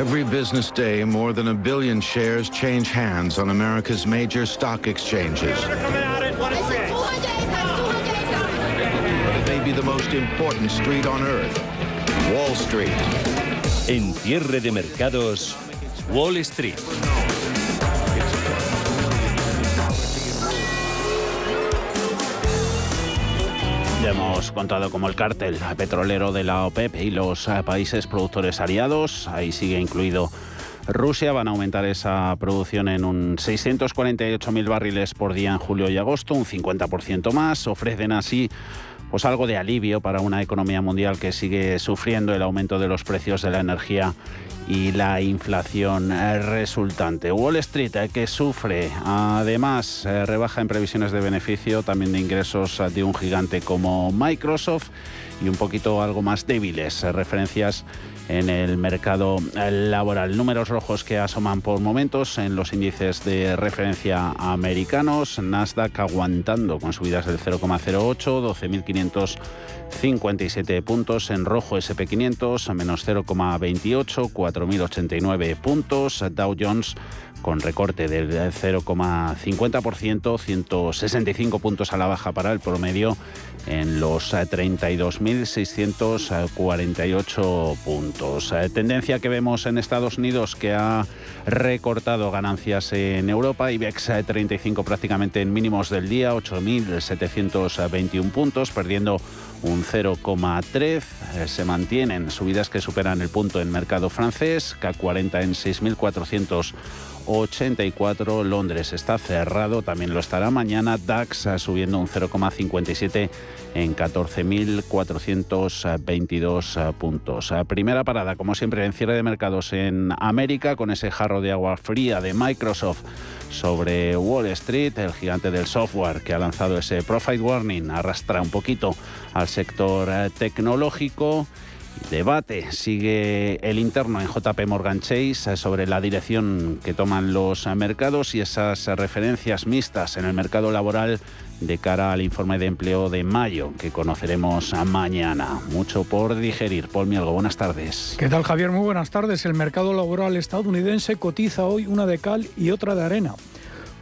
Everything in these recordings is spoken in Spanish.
Every business day, more than a billion shares change hands on America's major stock exchanges. Maybe the most important street on earth, Wall Street. En cierre de mercados, Wall Street. Ya hemos contado como el cártel petrolero de la OPEP y los eh, países productores aliados, ahí sigue incluido Rusia, van a aumentar esa producción en un 648.000 barriles por día en julio y agosto, un 50% más, ofrecen así pues algo de alivio para una economía mundial que sigue sufriendo el aumento de los precios de la energía y la inflación eh, resultante. Wall Street, eh, que sufre, además, eh, rebaja en previsiones de beneficio, también de ingresos de un gigante como Microsoft y un poquito algo más débiles, referencias en el mercado laboral. Números rojos que asoman por momentos en los índices de referencia americanos. Nasdaq aguantando con subidas del 0,08, 12.557 puntos. En rojo SP500 menos 0,28, 4.089 puntos. Dow Jones con recorte del 0,50%, 165 puntos a la baja para el promedio en los 32.648 puntos. Eh, tendencia que vemos en Estados Unidos que ha recortado ganancias en Europa, IBEX 35 prácticamente en mínimos del día, 8.721 puntos, perdiendo un 0,3. Eh, se mantienen subidas que superan el punto en mercado francés, K40 en 6.400 84. Londres está cerrado, también lo estará mañana. DAX eh, subiendo un 0,57 en 14.422 eh, puntos. Eh, primera parada, como siempre, en cierre de mercados en América con ese jarro de agua fría de Microsoft sobre Wall Street, el gigante del software que ha lanzado ese Profit Warning, arrastra un poquito al sector tecnológico. Debate sigue el interno en JP Morgan Chase sobre la dirección que toman los mercados y esas referencias mixtas en el mercado laboral de cara al informe de empleo de mayo que conoceremos mañana. Mucho por digerir. Paul Mielgo, buenas tardes. ¿Qué tal Javier? Muy buenas tardes. El mercado laboral estadounidense cotiza hoy una de cal y otra de arena.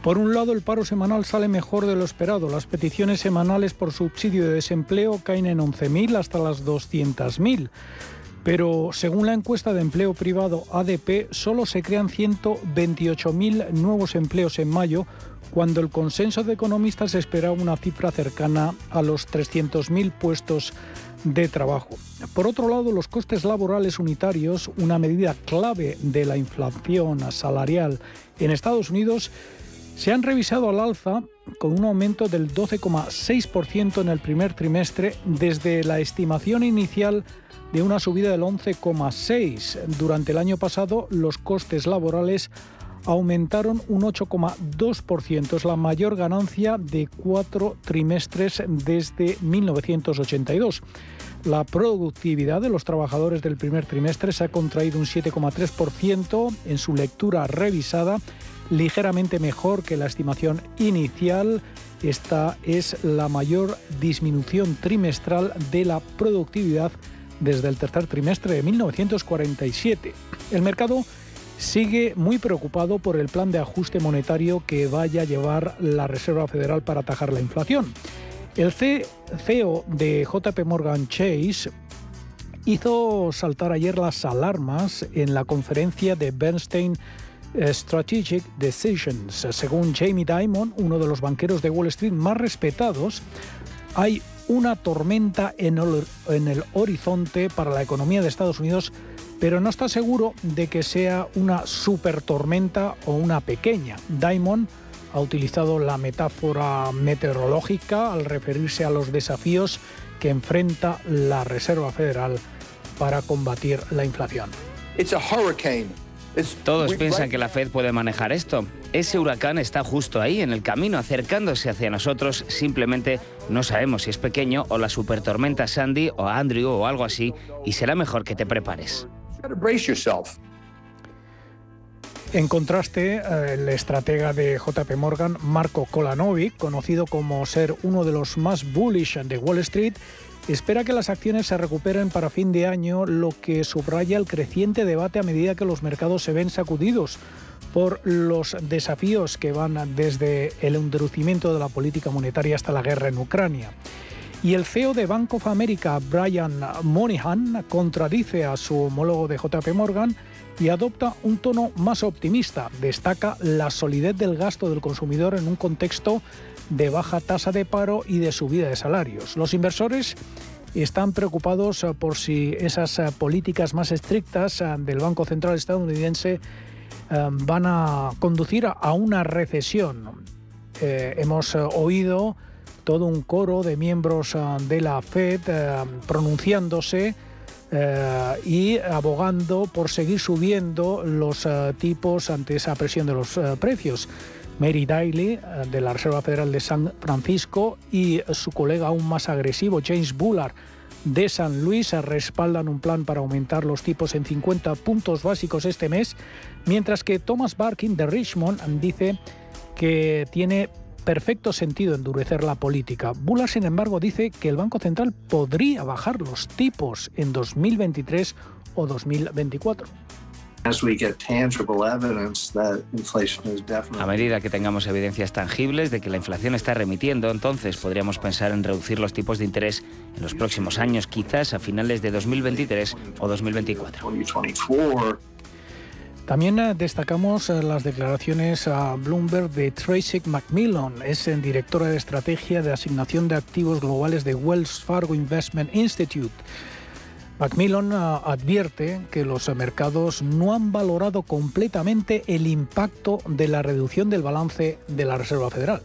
Por un lado, el paro semanal sale mejor de lo esperado. Las peticiones semanales por subsidio de desempleo caen en 11.000 hasta las 200.000. Pero según la encuesta de empleo privado ADP, solo se crean 128.000 nuevos empleos en mayo, cuando el consenso de economistas espera una cifra cercana a los 300.000 puestos de trabajo. Por otro lado, los costes laborales unitarios, una medida clave de la inflación salarial en Estados Unidos, se han revisado al alza con un aumento del 12,6% en el primer trimestre desde la estimación inicial de una subida del 11,6%. Durante el año pasado los costes laborales aumentaron un 8,2%. Es la mayor ganancia de cuatro trimestres desde 1982. La productividad de los trabajadores del primer trimestre se ha contraído un 7,3% en su lectura revisada ligeramente mejor que la estimación inicial. Esta es la mayor disminución trimestral de la productividad desde el tercer trimestre de 1947. El mercado sigue muy preocupado por el plan de ajuste monetario que vaya a llevar la Reserva Federal para atajar la inflación. El CEO de JP Morgan Chase hizo saltar ayer las alarmas en la conferencia de Bernstein Strategic Decisions. Según Jamie Dimon, uno de los banqueros de Wall Street más respetados, hay una tormenta en el, horizonte para la economía de Estados Unidos, pero no está seguro de que sea una super tormenta o una pequeña. Diamond ha utilizado la metáfora meteorológica al referirse a los desafíos que enfrenta la Reserva Federal para combatir la inflación. Todos piensan que la Fed puede manejar esto. Ese huracán está justo ahí, en el camino, acercándose hacia nosotros. Simplemente no sabemos si es pequeño o la supertormenta Sandy o Andrew o algo así, y será mejor que te prepares. En contraste, el estratega de JP Morgan, Marco Kolanovic, conocido como ser uno de los más bullish de Wall Street, espera que las acciones se recuperen para fin de año, lo que subraya el creciente debate a medida que los mercados se ven sacudidos por los desafíos que van desde el endurecimiento de la política monetaria hasta la guerra en Ucrania. Y el CEO de Bank of America, Brian Moynihan, contradice a su homólogo de JP Morgan y adopta un tono más optimista. Destaca la solidez del gasto del consumidor en un contexto de baja tasa de paro y de subida de salarios. Los inversores están preocupados por si esas políticas más estrictas del Banco Central estadounidense eh, van a conducir a una recesión. Eh, hemos oído todo un coro de miembros eh, de la Fed pronunciándose y abogando por seguir subiendo los tipos ante esa presión de los precios. Mary Daly, eh, de la Reserva Federal de San Francisco, y su colega aún más agresivo, James Bullard, de San Luis, respaldan un plan para aumentar los tipos en 50 puntos básicos este mes, mientras que Thomas Barkin, de Richmond, dice que tiene perfecto sentido endurecer la política. Bullard, sin embargo, dice que el Banco Central podría bajar los tipos en 2023 o 2024. A medida que tengamos evidencias tangibles de que la inflación está remitiendo, entonces podríamos pensar en reducir los tipos de interés en los próximos años, quizás a finales de 2023 o 2024. También eh, destacamos eh, las declaraciones a Bloomberg de Tracy Macmillan, es directora de estrategia de asignación de activos globales de Wells Fargo Investment Institute. Macmillan ah, advierte que los mercados no han valorado completamente el impacto de la reducción del balance de la Reserva Federal.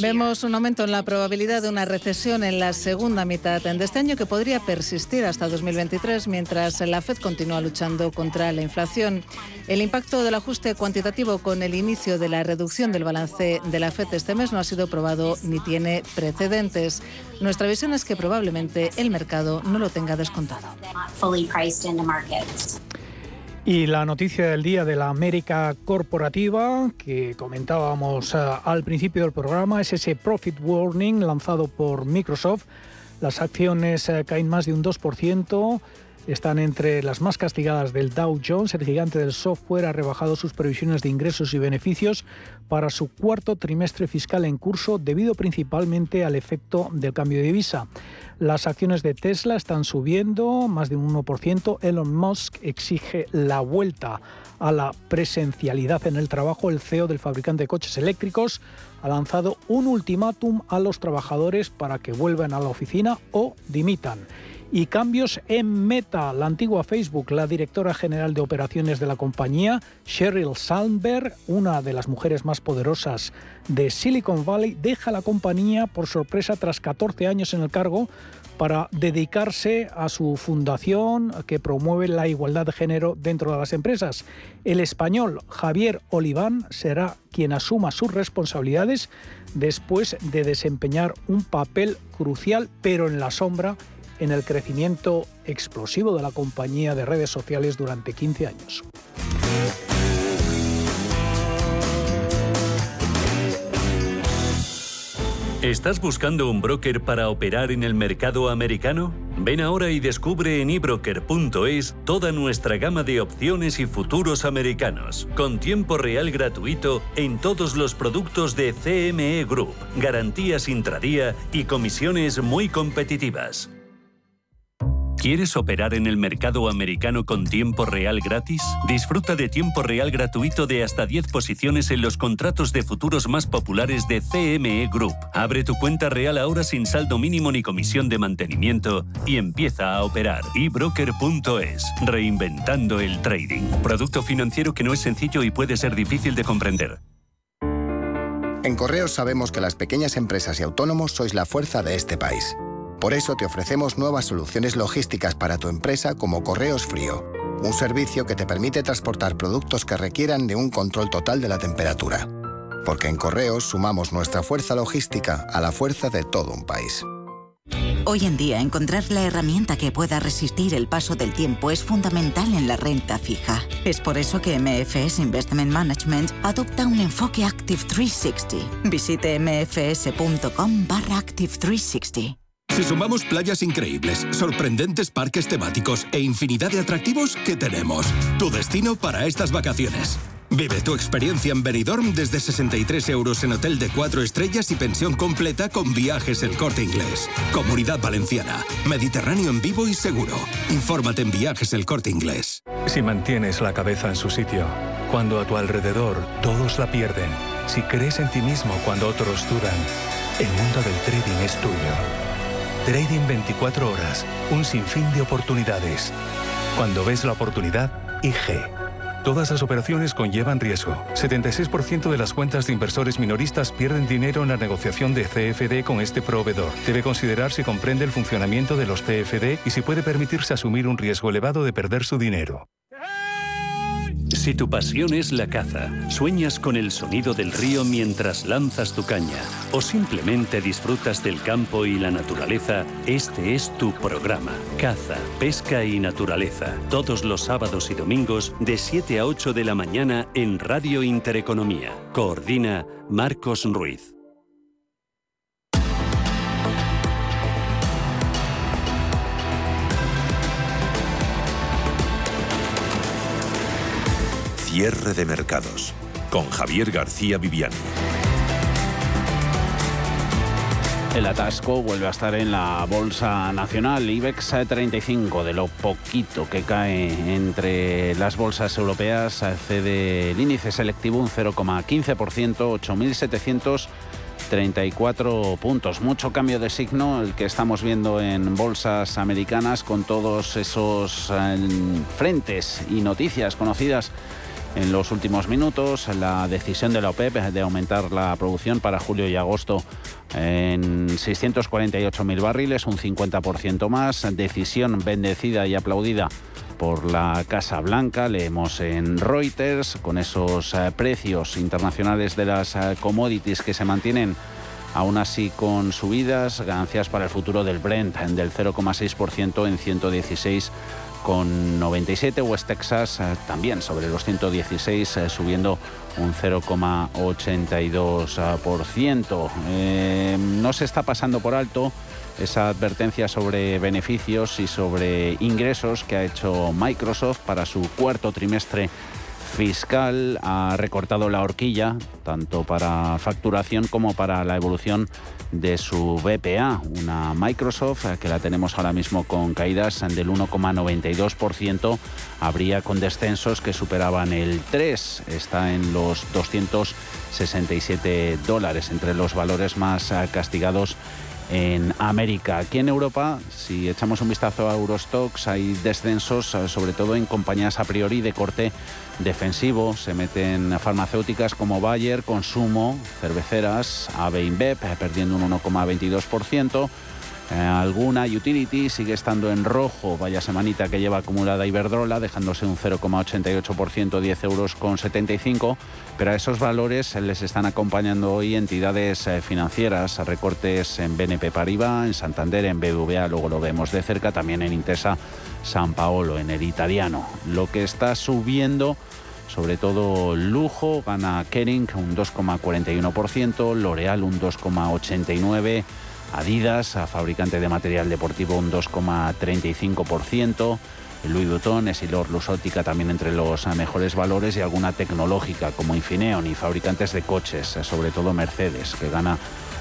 Vemos un aumento en la probabilidad de una recesión en la segunda mitad de este año que podría persistir hasta 2023 mientras la Fed continúa luchando contra la inflación. El impacto del ajuste cuantitativo con el inicio de la reducción del balance de la Fed este mes no ha sido probado ni tiene precedentes. Nuestra visión es que probablemente el mercado no lo tenga descontado. Y la noticia del día de la América corporativa que comentábamos eh, al principio del programa es ese profit warning lanzado por Microsoft. Las acciones eh, caen más de un 2%. Están entre las más castigadas del Dow Jones. El gigante del software ha rebajado sus previsiones de ingresos y beneficios para su cuarto trimestre fiscal en curso debido principalmente al efecto del cambio de divisa. Las acciones de Tesla están subiendo más de un 1%. Elon Musk exige la vuelta a la presencialidad en el trabajo. El CEO del fabricante de coches eléctricos ha lanzado un ultimátum a los trabajadores para que vuelvan a la oficina o dimitan. Y cambios en Meta, la antigua Facebook, la directora general de operaciones de la compañía, Sheryl Sandberg, una de las mujeres más poderosas de Silicon Valley, deja la compañía por sorpresa tras 14 años en el cargo para dedicarse a su fundación que promueve la igualdad de género dentro de las empresas. El español Javier Oliván será quien asuma sus responsabilidades después de desempeñar un papel crucial, pero en la sombra, en el crecimiento explosivo de la compañía de redes sociales durante 15 años. ¿Estás buscando un broker para operar en el mercado americano? Ven ahora y descubre en ebroker.es toda nuestra gama de opciones y futuros americanos, con tiempo real gratuito en todos los productos de CME Group, garantías intradía y comisiones muy competitivas. ¿Quieres operar en el mercado americano con tiempo real gratis? Disfruta de tiempo real gratuito de hasta 10 posiciones en los contratos de futuros más populares de CME Group. Abre tu cuenta real ahora sin saldo mínimo ni comisión de mantenimiento y empieza a operar. ebroker.es, reinventando el trading. Producto financiero que no es sencillo y puede ser difícil de comprender. En Correos sabemos que las pequeñas empresas y autónomos sois la fuerza de este país. Por eso te ofrecemos nuevas soluciones logísticas para tu empresa como Correos Frío, un servicio que te permite transportar productos que requieran de un control total de la temperatura. Porque en Correos sumamos nuestra fuerza logística a la fuerza de todo un país. Hoy en día encontrar la herramienta que pueda resistir el paso del tiempo es fundamental en la renta fija. Es por eso que MFS Investment Management adopta un enfoque Active 360. Visite mfs.com barra Active 360. Si sumamos playas increíbles, sorprendentes parques temáticos e infinidad de atractivos, ¿qué tenemos? Tu destino para estas vacaciones. Vive tu experiencia en Benidorm desde 63 euros en hotel de 4 estrellas y pensión completa con viajes El Corte Inglés. Comunidad Valenciana. Mediterráneo en vivo y seguro. Infórmate en viajes El Corte Inglés. Si mantienes la cabeza en su sitio, cuando a tu alrededor todos la pierden, si crees en ti mismo cuando otros dudan, el mundo del trading es tuyo. Trading 24 horas, un sinfín de oportunidades. Cuando ves la oportunidad, IG. Todas las operaciones conllevan riesgo. 76% de las cuentas de inversores minoristas pierden dinero en la negociación de CFD con este proveedor. Debe considerar si comprende el funcionamiento de los CFD y si puede permitirse asumir un riesgo elevado de perder su dinero. Si tu pasión es la caza, sueñas con el sonido del río mientras lanzas tu caña o simplemente disfrutas del campo y la naturaleza, este es tu programa. Caza, pesca y naturaleza. Todos los sábados y domingos de 7 a 8 de la mañana en Radio Intereconomía. Coordina Marcos Ruiz. Cierre de mercados con Javier García Viviani. El atasco vuelve a estar en la Bolsa Nacional. IBEX 35, de lo poquito que cae entre las bolsas europeas, cede el índice selectivo un 0,15%, 8.734 puntos. Mucho cambio de signo el que estamos viendo en bolsas americanas con todos esos eh, frentes y noticias conocidas en los últimos minutos. La decisión de la OPEP de aumentar la producción para julio y agosto en 648.000 barriles, un 50% más. Decisión bendecida y aplaudida por la Casa Blanca, leemos en Reuters, con esos eh, precios internacionales de las eh, commodities que se mantienen aún así con subidas, ganancias para el futuro del Brent del 0,6% en 116 con 97. West Texas eh, también sobre los 116, eh, subiendo un 0,82%. Eh, no se está pasando por alto esa advertencia sobre beneficios y sobre ingresos que ha hecho Microsoft para su cuarto trimestre fiscal ha recortado la horquilla tanto para facturación como para la evolución de su BPA, una Microsoft que la tenemos ahora mismo con caídas del 1,92%, habría con descensos que superaban el 3, está en los 267 dólares, entre los valores más castigados en América. Aquí en Europa, si echamos un vistazo a Eurostox, hay descensos, eh, sobre todo en compañías a priori de corte defensivo. Se meten farmacéuticas como Bayer, Consumo, cerveceras, AB InBev, eh, perdiendo un 1,22%. Eh, alguna utility sigue estando en rojo, vaya semanita que lleva acumulada Iberdrola, dejándose un 0,88%, 10 euros con 75, pero a esos valores les están acompañando hoy entidades eh, financieras, recortes en BNP Paribas, en Santander, en BBVA, luego lo vemos de cerca, también en Intesa San Paolo, en el italiano. Lo que está subiendo sobre todo lujo, gana Kering un 2,41%, L'Oreal un 2,89%, Adidas, a fabricante de material deportivo, un 2,35%. Louis Vuitton, Essilor, Lusótica también entre los mejores valores y alguna tecnológica como Infineon y fabricantes de coches, sobre todo Mercedes, que gana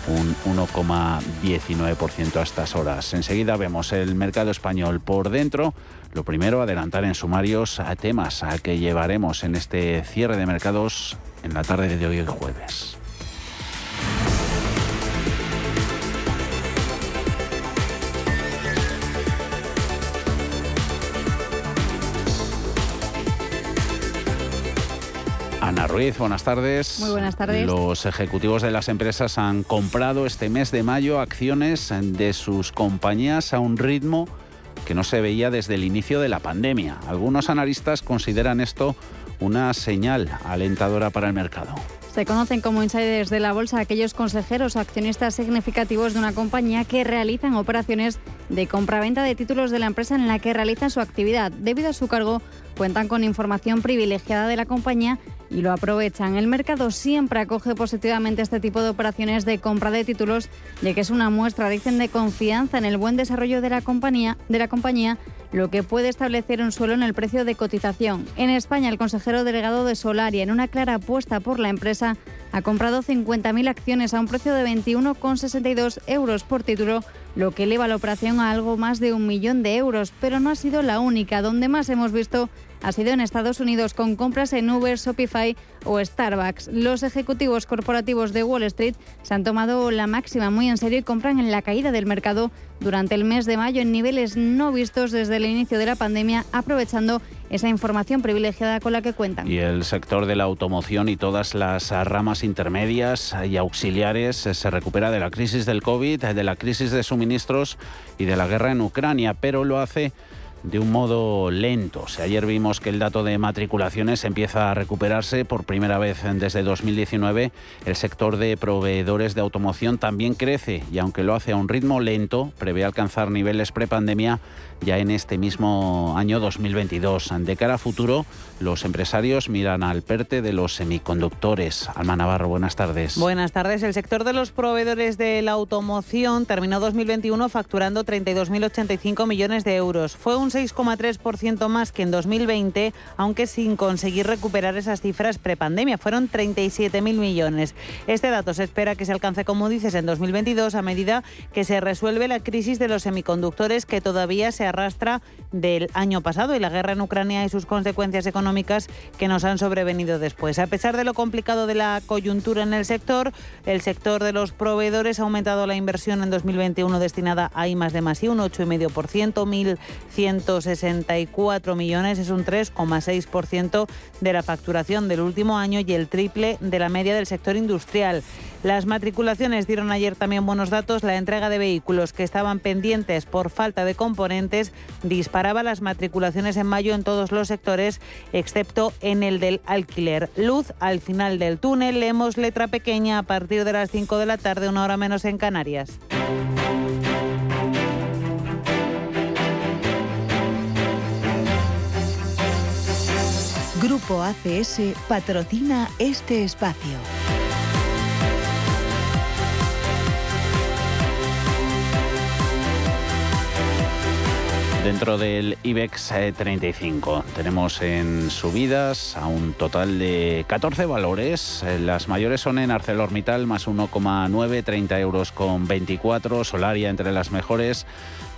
un 1,19% a estas horas. Enseguida vemos el mercado español por dentro. Lo primero, adelantar en sumarios a temas a que llevaremos en este cierre de mercados en la tarde de hoy el jueves. Ruiz, buenas tardes. Muy buenas tardes. Los ejecutivos de las empresas han comprado este mes de mayo acciones de sus compañías a un ritmo que no se veía desde el inicio de la pandemia. Algunos analistas consideran esto una señal alentadora para el mercado. Se conocen como insiders de la bolsa aquellos consejeros o accionistas significativos de una compañía que realizan operaciones de compraventa de títulos de la empresa en la que realizan su actividad. Debido a su cargo, cuentan con información privilegiada de la compañía y lo aprovechan. El mercado siempre acoge positivamente este tipo de operaciones de compra de títulos, ya que es una muestra, dicen, de confianza en el buen desarrollo de la compañía, de la compañía lo que puede establecer un suelo en el precio de cotización. En España, el consejero delegado de Solaria, en una clara apuesta por la empresa, ha comprado 50.000 acciones a un precio de 21,62 euros por título, lo que eleva la operación a algo más de un millón de euros. Pero no ha sido la única. Donde más hemos visto ha sido en Estados Unidos con compras en Uber, Shopify o Starbucks. Los ejecutivos corporativos de Wall Street se han tomado la máxima muy en serio y compran en la caída del mercado durante el mes de mayo en niveles no vistos desde el inicio de la pandemia, aprovechando esa información privilegiada con la que cuentan. Y el sector de la automoción y todas las ramas intermedias y auxiliares se recupera de la crisis del COVID, de la crisis de suministros y de la guerra en Ucrania, pero lo hace de un modo lento. ayer vimos que el dato de matriculaciones empieza a recuperarse por primera vez desde 2019. El sector de proveedores de automoción también crece y aunque lo hace a un ritmo lento, prevé alcanzar niveles prepandemia ya en este mismo año 2022. De cara a futuro, los empresarios miran al PERTE de los semiconductores. Alma Navarro, buenas tardes. Buenas tardes. El sector de los proveedores de la automoción terminó 2021 facturando 32.085 millones de euros. Fue un 6,3% más que en 2020, aunque sin conseguir recuperar esas cifras prepandemia. Fueron 37.000 millones. Este dato se espera que se alcance, como dices, en 2022 a medida que se resuelve la crisis de los semiconductores que todavía se arrastra del año pasado y la guerra en Ucrania y sus consecuencias económicas que nos han sobrevenido después. A pesar de lo complicado de la coyuntura en el sector, el sector de los proveedores ha aumentado la inversión en 2021 destinada a I más de más I, un 8,5%, 1.164 millones, es un 3,6% de la facturación del último año y el triple de la media del sector industrial. Las matriculaciones dieron ayer también buenos datos. La entrega de vehículos que estaban pendientes por falta de componentes disparaba las matriculaciones en mayo en todos los sectores, excepto en el del alquiler. Luz al final del túnel. Leemos letra pequeña a partir de las 5 de la tarde, una hora menos en Canarias. Grupo ACS patrocina este espacio. Dentro del IBEX 35 eh, tenemos en subidas a un total de 14 valores. Eh, las mayores son en ArcelorMittal más 1,9, 30 euros con 24. Solaria entre las mejores.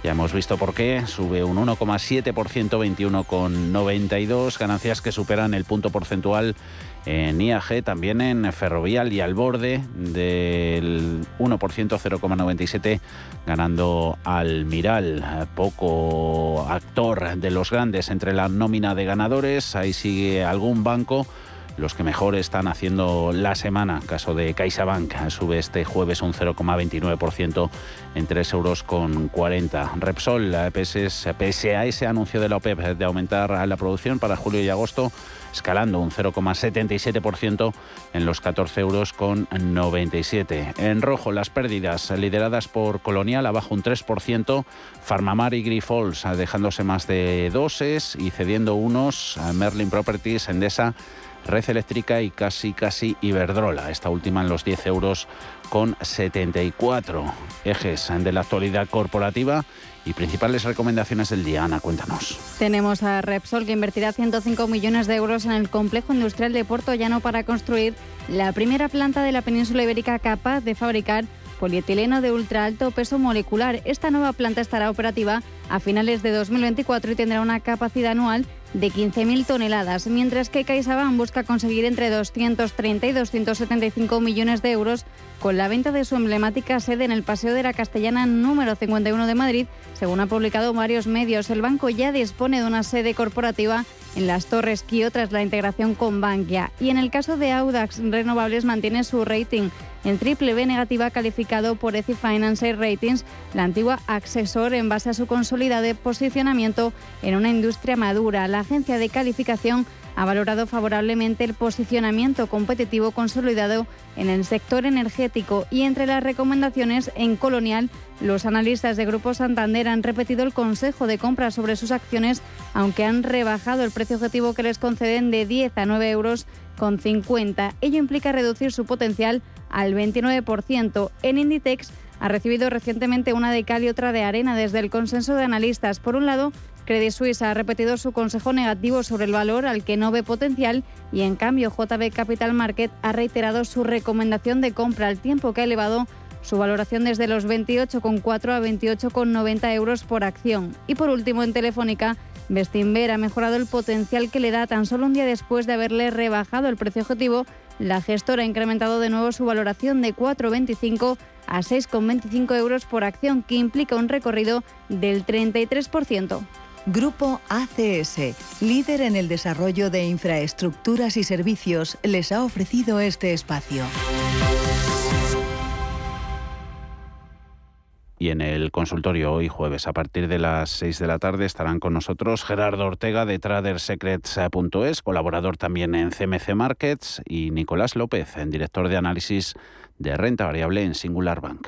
Ya hemos visto por qué. Sube un 1,7%, 21,92. Ganancias que superan el punto porcentual en IAG, también en Ferrovial y al borde del 1%, 0,97 ganando Almiral. Poco actor de los grandes entre la nómina de ganadores. Ahí sigue algún banco los que mejor están haciendo la semana. Caso de CaixaBank sube este jueves un 0,29% en 3 euros con 40. Repsol, pese a ese anuncio de la OPEP de aumentar la producción para julio y agosto, escalando un 0,77% en los 14 euros con 97. En rojo, las pérdidas lideradas por Colonial abajo un 3%, Farmamar y Grifols dejándose más de doses y cediendo unos, Merlin Properties, Endesa, Red Eléctrica y casi casi Iberdrola, esta última en los 10 euros con 74 ejes de la actualidad corporativa y principales recomendaciones del día. Ana, cuéntanos. Tenemos a Repsol que invertirá 105 millones de euros en el complejo industrial de Puerto Llano para construir la primera planta de la península ibérica capaz de fabricar polietileno de ultra alto peso molecular. Esta nueva planta estará operativa a finales de 2024 y tendrá una capacidad anual de 15.000 toneladas, mientras que CaixaBank busca conseguir entre 230 y 275 millones de euros con la venta de su emblemática sede en el Paseo de la Castellana número 51 de Madrid, según ha publicado varios medios. El banco ya dispone de una sede corporativa en las Torres Kio tras la integración con Bankia. Y en el caso de Audax Renovables mantiene su rating en triple B negativa calificado por ECI Finance Ratings, la antigua accesor en base a su consolidado posicionamiento en una industria madura. La agencia de calificación ha valorado favorablemente el posicionamiento competitivo consolidado en el sector energético y entre las recomendaciones en Colonial, los analistas de Grupo Santander han repetido el consejo de compra sobre sus acciones, aunque han rebajado el precio objetivo que les conceden de 10 a 9 euros con 50. Ello implica reducir su potencial al 29%. En Inditex ha recibido recientemente una de cal y otra de arena desde el consenso de analistas. Por un lado, Credit Suisse ha repetido su consejo negativo sobre el valor al que no ve potencial y en cambio JB Capital Market ha reiterado su recomendación de compra al tiempo que ha elevado su valoración desde los 28,4 a 28,90 euros por acción. Y por último, en Telefónica, Bestinver ha mejorado el potencial que le da tan solo un día después de haberle rebajado el precio objetivo. La gestora ha incrementado de nuevo su valoración de 4,25 a 6,25 euros por acción, que implica un recorrido del 33%. Grupo ACS, líder en el desarrollo de infraestructuras y servicios, les ha ofrecido este espacio. Y en el consultorio hoy jueves a partir de las 6 de la tarde estarán con nosotros Gerardo Ortega de tradersecrets.es, colaborador también en CMC Markets, y Nicolás López, en director de análisis de renta variable en Singular Bank.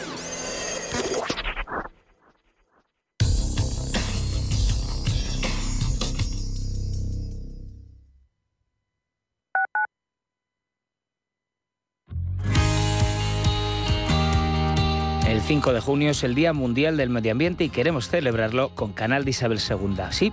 5 de junio es el Día Mundial del Medio Ambiente y queremos celebrarlo con Canal de Isabel II. Sí,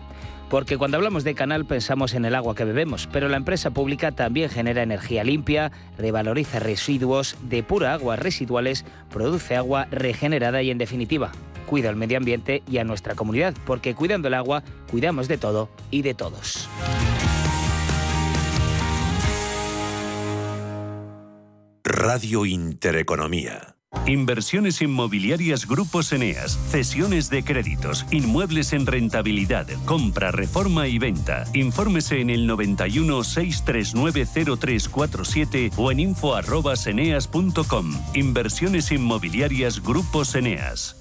porque cuando hablamos de canal pensamos en el agua que bebemos, pero la empresa pública también genera energía limpia, revaloriza residuos, depura aguas residuales, produce agua regenerada y en definitiva, cuida el medio ambiente y a nuestra comunidad, porque cuidando el agua, cuidamos de todo y de todos. Radio Intereconomía. Inversiones inmobiliarias Grupos Eneas, cesiones de créditos, inmuebles en rentabilidad, compra, reforma y venta. Infórmese en el 91 639 0347 o en info@eneas.com. Inversiones inmobiliarias Grupos Eneas.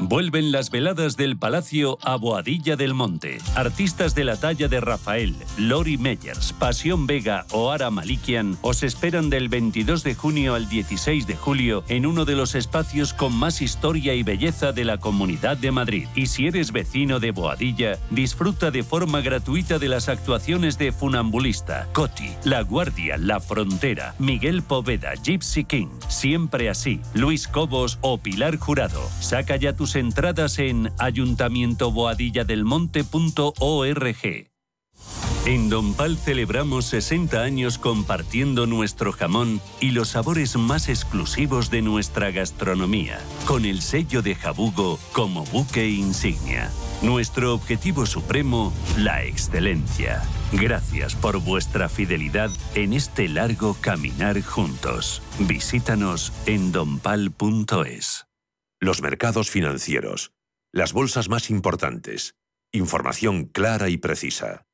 Vuelven las veladas del Palacio a Boadilla del Monte. Artistas de la talla de Rafael, Lori Meyers, Pasión Vega o Ara Malikian os esperan del 22 de junio al 16 de julio en uno de los espacios con más historia y belleza de la Comunidad de Madrid. Y si eres vecino de Boadilla, disfruta de forma gratuita de las actuaciones de Funambulista, Coti, La Guardia, La Frontera, Miguel Poveda, Gypsy King, Siempre Así, Luis Cobos o Pilar Jurado. Saca ya tus entradas en ayuntamientoboadilladelmonte.org. En Donpal celebramos 60 años compartiendo nuestro jamón y los sabores más exclusivos de nuestra gastronomía, con el sello de Jabugo como buque insignia. Nuestro objetivo supremo, la excelencia. Gracias por vuestra fidelidad en este largo caminar juntos. Visítanos en donpal.es. Los mercados financieros. Las bolsas más importantes. Información clara y precisa.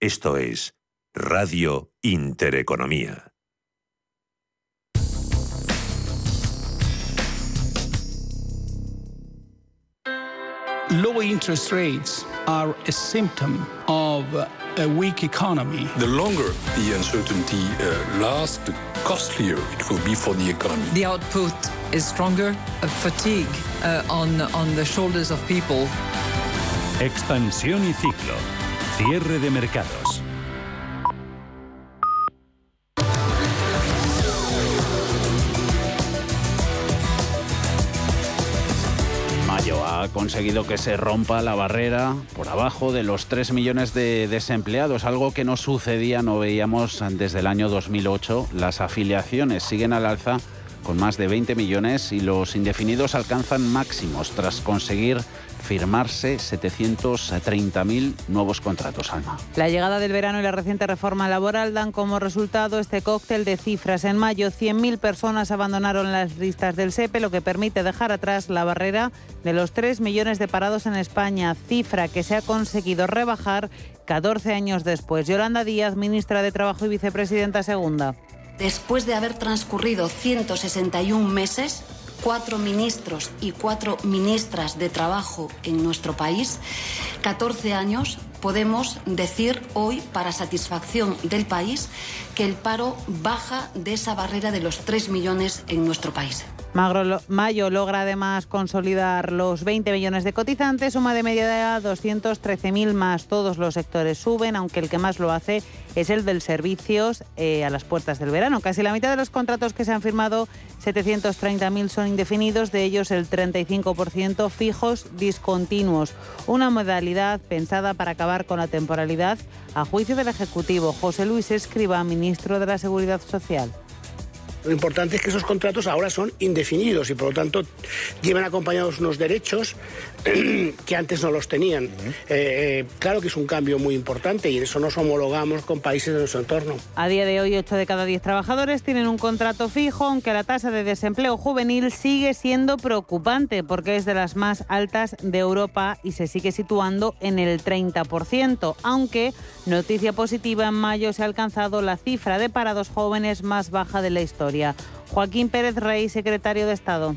Esto es Radio Intereconomía. Low interest rates are a symptom of a weak economy. The longer the uncertainty uh, lasts, costlier it will be for the economy. The output is stronger, a fatigue uh, on, on the shoulders of people. Expansión y ciclo. Cierre de mercados. Conseguido que se rompa la barrera por abajo de los 3 millones de desempleados, algo que no sucedía, no veíamos desde el año 2008. Las afiliaciones siguen al alza con más de 20 millones y los indefinidos alcanzan máximos tras conseguir firmarse 730.000 nuevos contratos, Alma. La llegada del verano y la reciente reforma laboral dan como resultado este cóctel de cifras. En mayo, 100.000 personas abandonaron las listas del SEPE, lo que permite dejar atrás la barrera de los 3 millones de parados en España, cifra que se ha conseguido rebajar 14 años después. Yolanda Díaz, ministra de Trabajo y vicepresidenta segunda. Después de haber transcurrido 161 meses, cuatro ministros y cuatro ministras de trabajo en nuestro país, 14 años, podemos decir hoy, para satisfacción del país, que el paro baja de esa barrera de los 3 millones en nuestro país. Mayo logra además consolidar los 20 millones de cotizantes, suma de media de 213.000 más. Todos los sectores suben, aunque el que más lo hace es el del servicios eh, a las puertas del verano. Casi la mitad de los contratos que se han firmado, 730.000 son indefinidos, de ellos el 35% fijos discontinuos. Una modalidad pensada para acabar con la temporalidad, a juicio del Ejecutivo. José Luis Escriba, ministro de la Seguridad Social. Lo importante es que esos contratos ahora son indefinidos y por lo tanto llevan acompañados unos derechos que antes no los tenían. Eh, eh, claro que es un cambio muy importante y en eso nos homologamos con países de nuestro entorno. A día de hoy, 8 de cada 10 trabajadores tienen un contrato fijo, aunque la tasa de desempleo juvenil sigue siendo preocupante porque es de las más altas de Europa y se sigue situando en el 30%, aunque noticia positiva en mayo se ha alcanzado la cifra de parados jóvenes más baja de la historia. Joaquín Pérez Rey, secretario de Estado.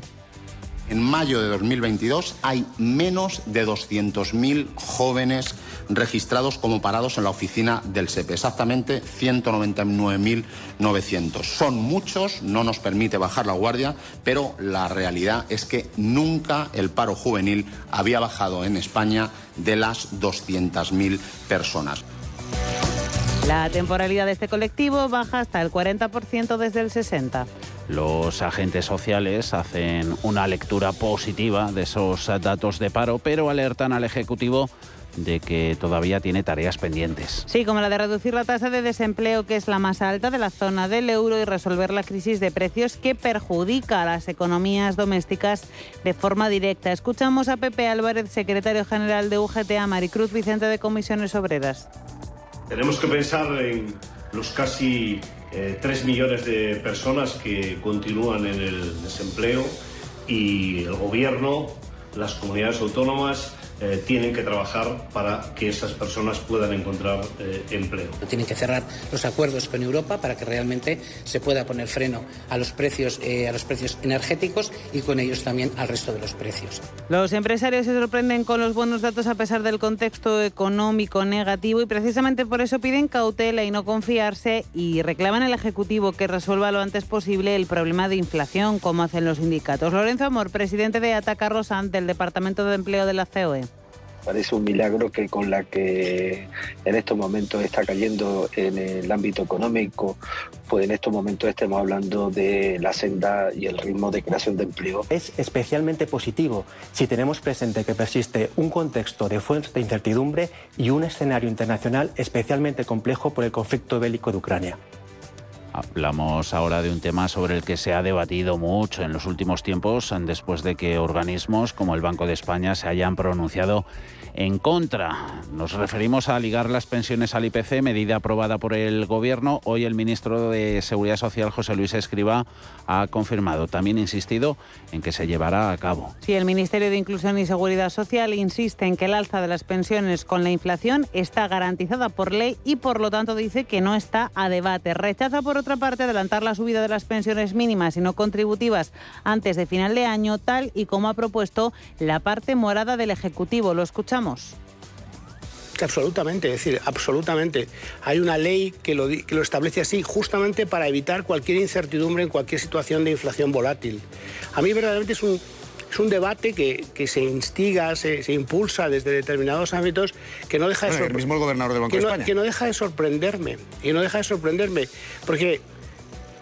En mayo de 2022 hay menos de 200.000 jóvenes registrados como parados en la oficina del SEPE, exactamente 199.900. Son muchos, no nos permite bajar la guardia, pero la realidad es que nunca el paro juvenil había bajado en España de las 200.000 personas. La temporalidad de este colectivo baja hasta el 40% desde el 60%. Los agentes sociales hacen una lectura positiva de esos datos de paro, pero alertan al Ejecutivo de que todavía tiene tareas pendientes. Sí, como la de reducir la tasa de desempleo, que es la más alta de la zona del euro, y resolver la crisis de precios que perjudica a las economías domésticas de forma directa. Escuchamos a Pepe Álvarez, secretario general de UGT, Maricruz Vicente de Comisiones Obreras. Tenemos que pensar en los casi eh, 3 millones de personas que continúan en el desempleo y el gobierno, las comunidades autónomas eh, tienen que trabajar para que esas personas puedan encontrar eh, empleo. Tienen que cerrar los acuerdos con Europa para que realmente se pueda poner freno a los precios, eh, a los precios energéticos y con ellos también al resto de los precios. Los empresarios se sorprenden con los buenos datos a pesar del contexto económico negativo y precisamente por eso piden cautela y no confiarse y reclaman al Ejecutivo que resuelva lo antes posible el problema de inflación, como hacen los sindicatos. Lorenzo Amor, presidente de Ataca Rosan del Departamento de Empleo de la COE. Parece un milagro que con la que en estos momentos está cayendo en el ámbito económico, pues en estos momentos estemos hablando de la senda y el ritmo de creación de empleo. Es especialmente positivo si tenemos presente que persiste un contexto de fuerte incertidumbre y un escenario internacional especialmente complejo por el conflicto bélico de Ucrania. Hablamos ahora de un tema sobre el que se ha debatido mucho en los últimos tiempos, después de que organismos como el Banco de España se hayan pronunciado en contra. Nos referimos a ligar las pensiones al IPC, medida aprobada por el Gobierno. Hoy el ministro de Seguridad Social, José Luis Escriba, ha confirmado, también insistido, en que se llevará a cabo. Sí, el Ministerio de Inclusión y Seguridad Social insiste en que el alza de las pensiones con la inflación está garantizada por ley y por lo tanto dice que no está a debate. Rechaza por otra parte adelantar la subida de las pensiones mínimas y no contributivas antes de final de año, tal y como ha propuesto la parte morada del Ejecutivo. Lo escuchamos. Absolutamente, es decir, absolutamente. Hay una ley que lo, que lo, establece así justamente para evitar cualquier incertidumbre en cualquier situación de inflación volátil. A mí verdaderamente es un, es un debate que, que se instiga, se, se, impulsa desde determinados ámbitos que no deja de bueno, el mismo el gobernador del Banco que de no, España. que no deja de sorprenderme y no deja de sorprenderme porque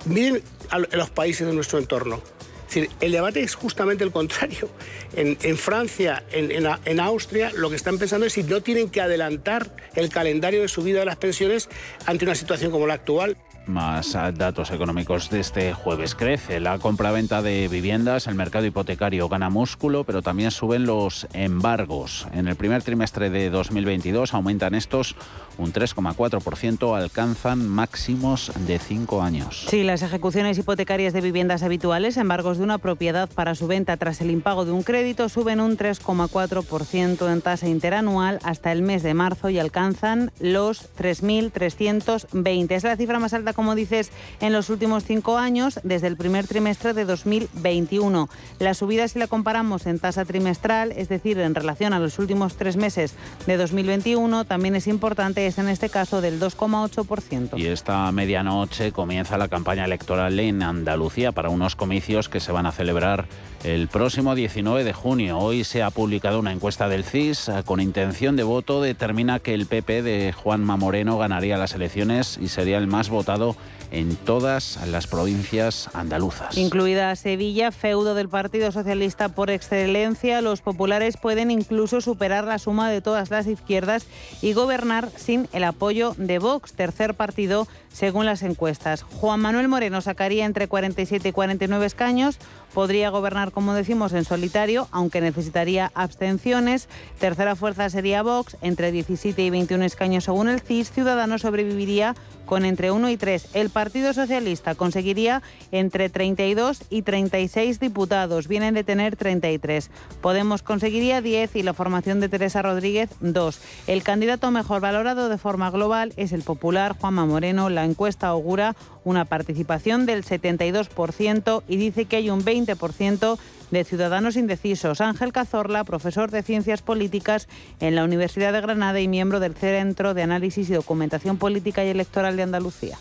miren a los países de nuestro entorno. Decir, el debate es justamente el contrario. En, Francia, en, en, Austria, lo que están pensando es si no tienen que adelantar el calendario de subida de las pensiones ante una situación como la actual. Más datos económicos de este jueves. Crece la compraventa de viviendas, el mercado hipotecario gana músculo, pero también suben los embargos. En el primer trimestre de 2022 aumentan estos un 3,4%, alcanzan máximos de 5 años. Sí, las ejecuciones hipotecarias de viviendas habituales, embargos de una propiedad para su venta tras el impago de un crédito, suben un 3,4% en tasa interanual hasta el mes de marzo y alcanzan los 3.320. Es la cifra más alta, como dices, en los últimos cinco años, desde el primer trimestre de 2021. La subida, si la comparamos en tasa trimestral, es decir, en relación a los últimos tres meses de 2021, también es importante es en este caso del 2,8%. Y esta medianoche comienza la campaña electoral en Andalucía para unos comicios que se van a celebrar el próximo 19 de junio. Hoy se ha publicado una encuesta del CIS eh, con intención de voto determina que el PP de Juanma Moreno ganaría las elecciones y sería el más votado Hill en todas las provincias andaluzas. Incluida Sevilla, feudo del Partido Socialista por excelencia, los populares pueden incluso superar la suma de todas las izquierdas y gobernar sin el apoyo de Vox, tercer partido según las encuestas. Juan Manuel Moreno sacaría entre 47 y 49 escaños, podría gobernar, como decimos, en solitario, aunque necesitaría abstenciones. Tercera fuerza sería Vox, entre 17 y 21 escaños según el CIS. Ciudadanos sobreviviría con entre 1 y 3. El Partido Socialista conseguiría entre 32 y 36 diputados, vienen de tener 33. Podemos conseguiría 10 y la formación de Teresa Rodríguez 2. El candidato mejor valorado de forma global es el popular Juanma Moreno. La encuesta augura una participación del 72% y dice que hay un 20% de ciudadanos indecisos. Ángel Cazorla, profesor de Ciencias Políticas en la Universidad de Granada y miembro del Centro de Análisis y Documentación Política y Electoral de Andalucía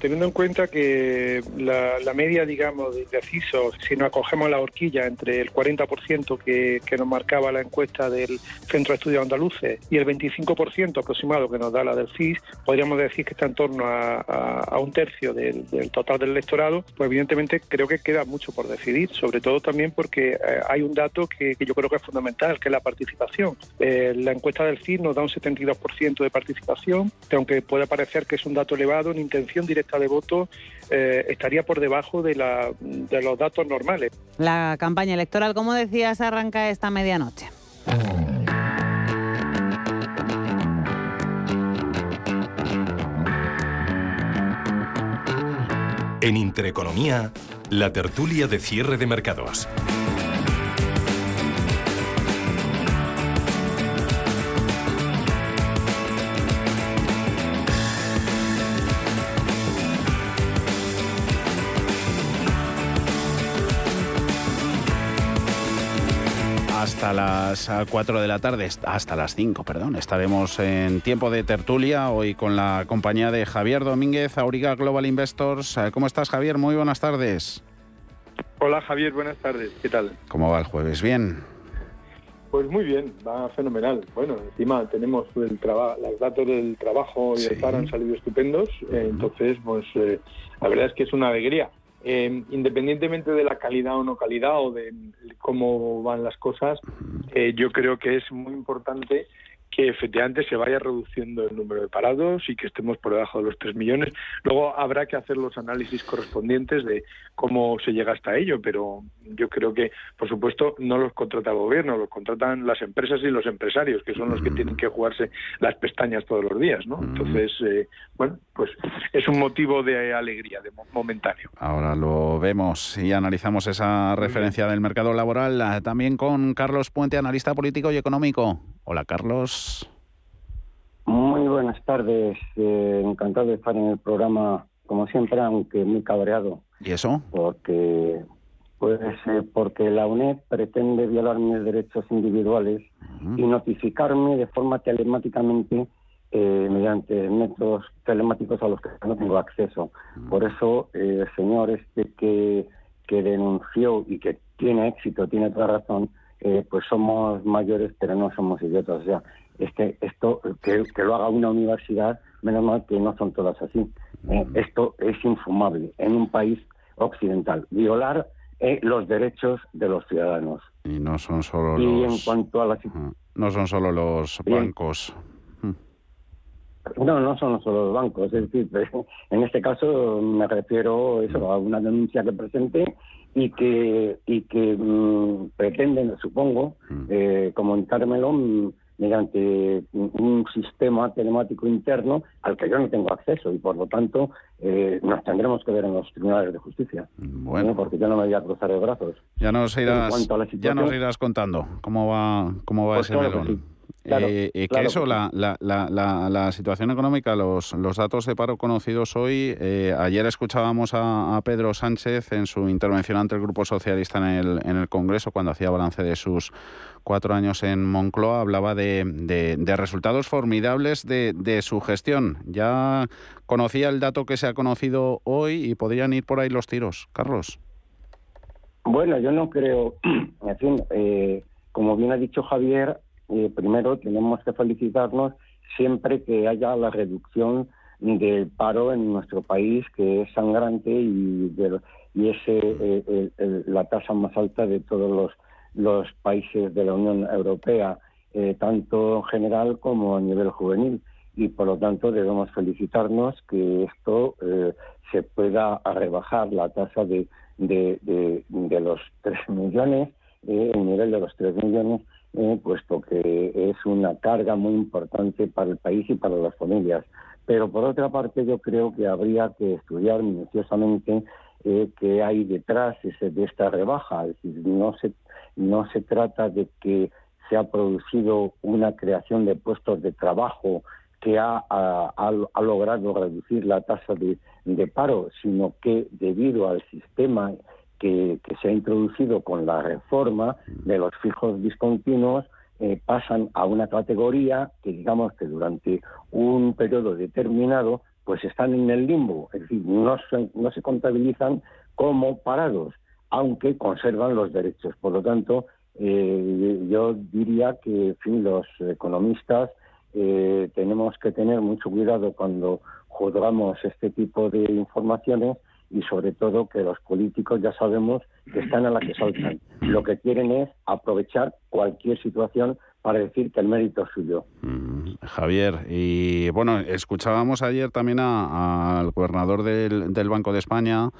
teniendo en cuenta que la, media, digamos, de indecisos, si nos acogemos la horquilla entre el 40% que, que, nos marcaba la encuesta del Centro de Estudios Andaluces y el 25% aproximado que nos da la del CIS, podríamos decir que está en torno a, un tercio del, total del electorado, pues evidentemente creo que queda mucho por decidir, sobre todo también porque eh, hay un dato que, yo creo que es fundamental, que es la participación. Eh, la encuesta del CIS nos da un 72% de participación, que aunque pueda parecer que es un dato elevado, en intención directa de voto eh, estaría por debajo de, la, de los datos normales. La campaña electoral, como decías, arranca esta medianoche. En Intereconomía, la tertulia de cierre de mercados. Hasta las 4 de la tarde, hasta las 5, perdón. Estaremos en tiempo de tertulia hoy con la compañía de Javier Domínguez, Auriga Global Investors. Eh, ¿Cómo estás, Javier? Muy buenas tardes. Hola, Javier, buenas tardes. ¿Qué tal? ¿Cómo va el jueves? ¿Bien? Pues muy bien, va fenomenal. Bueno, encima tenemos el los datos del trabajo y el paro han salido estupendos, entonces, pues eh, la verdad es que es una alegría. Em, independientemente de la calidad o no calidad o de cómo van las cosas, eh, yo creo que es muy importante que efectivamente se vaya reduciendo el número de parados y que estemos por debajo de los 3 millones. Luego habrá que hacer los análisis correspondientes de cómo se llega hasta ello, pero yo creo que, por supuesto, no los contrata el gobierno, los contratan las empresas y los empresarios, que son los que tienen que jugarse las pestañas todos los días, ¿no? Entonces, eh, bueno, pues es un motivo de alegría, de momentáneo. Ahora lo vemos y analizamos esa referencia del mercado laboral ah, también con Carlos Puente, analista político y económico. Hola, Carlos. Muy buenas tardes. Eh, encantado de estar en el programa, como siempre, aunque muy cabreado. ¿Y eso? Porque pues porque la UNED pretende violar mis derechos individuales y notificarme de forma telemáticamente eh, mediante métodos telemáticos a los que no tengo acceso. Por eso eh, el señor este que, que denunció y que tiene éxito, tiene toda razón, eh, pues somos mayores pero no somos idiotas. O sea, este, esto que, lo haga una universidad, menos mal que no son todas así. Eh, esto es infumable en un país occidental. Violar eh, los derechos de los ciudadanos. Y no son solo y los... en cuanto a las... No son solo los bancos. No, no son solo los bancos, es decir, en este caso me refiero eso, a una denuncia que presenté y que y que mm, pretenden, supongo, eh, comunicármelo mm, mediante un sistema telemático interno al que yo no tengo acceso y por lo tanto eh, nos tendremos que ver en los tribunales de justicia. Bueno, porque yo no me voy a cruzar de brazos. Ya nos irás, ya nos irás contando cómo va cómo va pues ese melón. Eh, eh, que eso, la, la, la, la, situación económica, los, los datos de paro conocidos hoy, eh, ayer escuchábamos a, Pedro Sánchez en su intervención ante el Grupo Socialista en el, en el Congreso, cuando hacía balance de sus cuatro años en Moncloa, hablaba de, de, resultados formidables de, de, su gestión. Ya conocía el dato que se ha conocido hoy y podrían ir por ahí los tiros. Carlos. Bueno, yo no creo, en fin, como bien ha dicho Javier, eh, primero tenemos que felicitarnos siempre que haya la reducción del paro en nuestro país, que es sangrante y, y es eh, la tasa más alta de todos los, los países de la Unión Europea, eh, tanto en general como a nivel juvenil. Y por lo tanto debemos felicitarnos que esto se pueda rebajar la tasa de, de, de, de los 3 millones, el nivel de los 3 millones, eh, puesto que es una carga muy importante para el país y para las familias. Pero por otra parte, yo creo que habría que estudiar minuciosamente eh, qué hay detrás de esta rebaja. No se, no se trata de que se ha producido una creación de puestos de trabajo que ha, ha, logrado reducir la tasa de, de, paro, sino que debido al sistema que, se ha introducido con la reforma de los fijos discontinuos eh, pasan a una categoría que digamos que durante un periodo determinado pues están en el limbo, es decir, no se, no se contabilizan como parados, aunque conservan los derechos. Por lo tanto, eh, yo diría que fin, los economistas eh, tenemos que tener mucho cuidado cuando juzgamos este tipo de informaciones y sobre todo que los políticos ya sabemos que están a la que saltan. Lo que quieren es aprovechar cualquier situación para decir que el mérito es suyo. Mm, Javier, y bueno, escuchábamos ayer también al gobernador del, del Banco de España,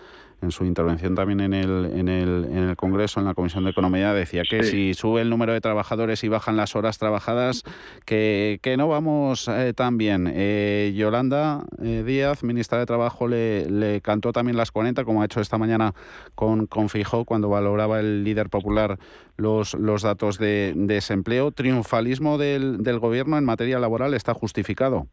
en su intervención también en el, en el, en el Congreso, en la Comisión de Economía, decía que si sube el número de trabajadores y bajan las horas trabajadas, que, que no vamos eh, tan bien. Eh, Yolanda eh, Díaz, ministra de Trabajo, le, le, cantó también las 40, como ha hecho esta mañana con, con Fijó, cuando valoraba el líder popular los, los datos de, de desempleo. ¿Triunfalismo del, del Gobierno en materia laboral está justificado?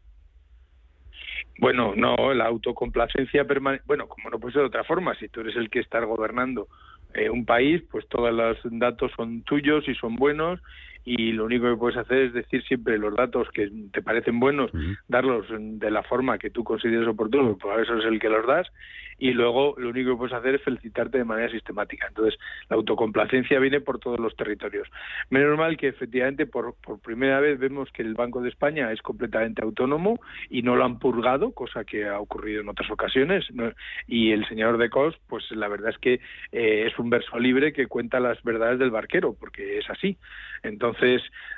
Bueno, no, la autocomplacencia permanente. Bueno, como no puede ser de otra forma, si tú eres el que está gobernando eh, un país, pues todos los datos son tuyos y son buenos y lo único que puedes hacer es decir siempre los datos que te parecen buenos, darlos de la forma que tú consideres oportuno, pues eso es el que los das, y luego lo único que puedes hacer es felicitarte de manera sistemática. Entonces, la autocomplacencia viene por todos los territorios. Menos mal que efectivamente por, por primera vez vemos que el Banco de España es completamente autónomo y no lo han purgado, cosa que ha ocurrido en otras ocasiones, y el señor de Cos, pues la verdad es que eh, es un verso libre que cuenta las verdades del barquero, porque es así. Entonces,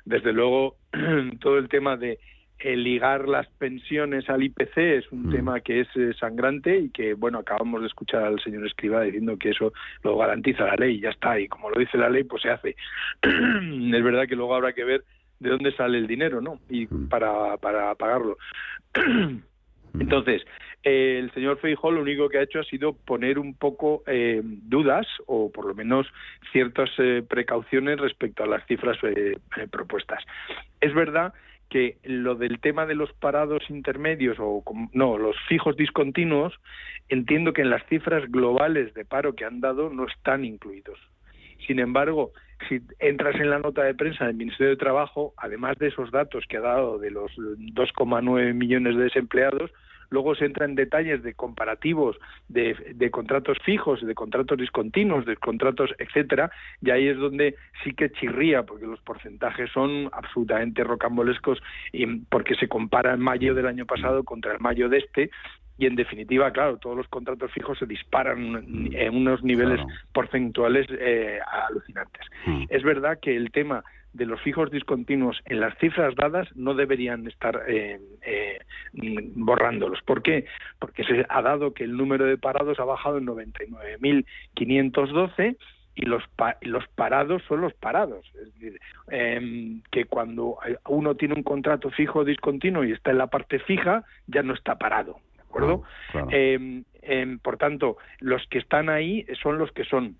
desde luego, todo el tema de ligar las pensiones al IPC es un mm. tema que es eh, sangrante y que, bueno, acabamos de escuchar al señor Escriba diciendo que eso lo garantiza la ley, ya está, y como lo dice la ley, pues se hace. es verdad que luego habrá que ver de dónde sale el dinero, ¿no? Y mm. para, para pagarlo. Entonces, el señor Feijóo lo único que ha hecho ha sido poner un poco eh, dudas o por lo menos ciertas eh, precauciones respecto a las cifras eh, propuestas. Es verdad que lo del tema de los parados intermedios o no, los fijos discontinuos, entiendo que en las cifras globales de paro que han dado no están incluidos. Sin embargo, si entras en la nota de prensa del Ministerio de Trabajo, además de esos datos que ha dado de los 2,9 millones de desempleados, luego se entra en detalles de comparativos de, de, contratos fijos, de contratos discontinuos, de contratos, etcétera, y ahí es donde sí que chirría, porque los porcentajes son absolutamente rocambolescos, y porque se compara el mayo del año pasado contra el mayo de este, y en definitiva, claro, todos los contratos fijos se disparan en unos niveles porcentuales eh, alucinantes. Mm. Es verdad que el tema de los fijos discontinuos en las cifras dadas no deberían estar eh, eh, borrándolos. ¿Por qué? Porque se ha dado que el número de parados ha bajado en 99.512 y los, los parados son los parados. Es decir, em, que cuando uno tiene un contrato fijo discontinuo y está en la parte fija, ya no está parado. ¿De acuerdo? Em, em, por tanto, los que están ahí son los que son.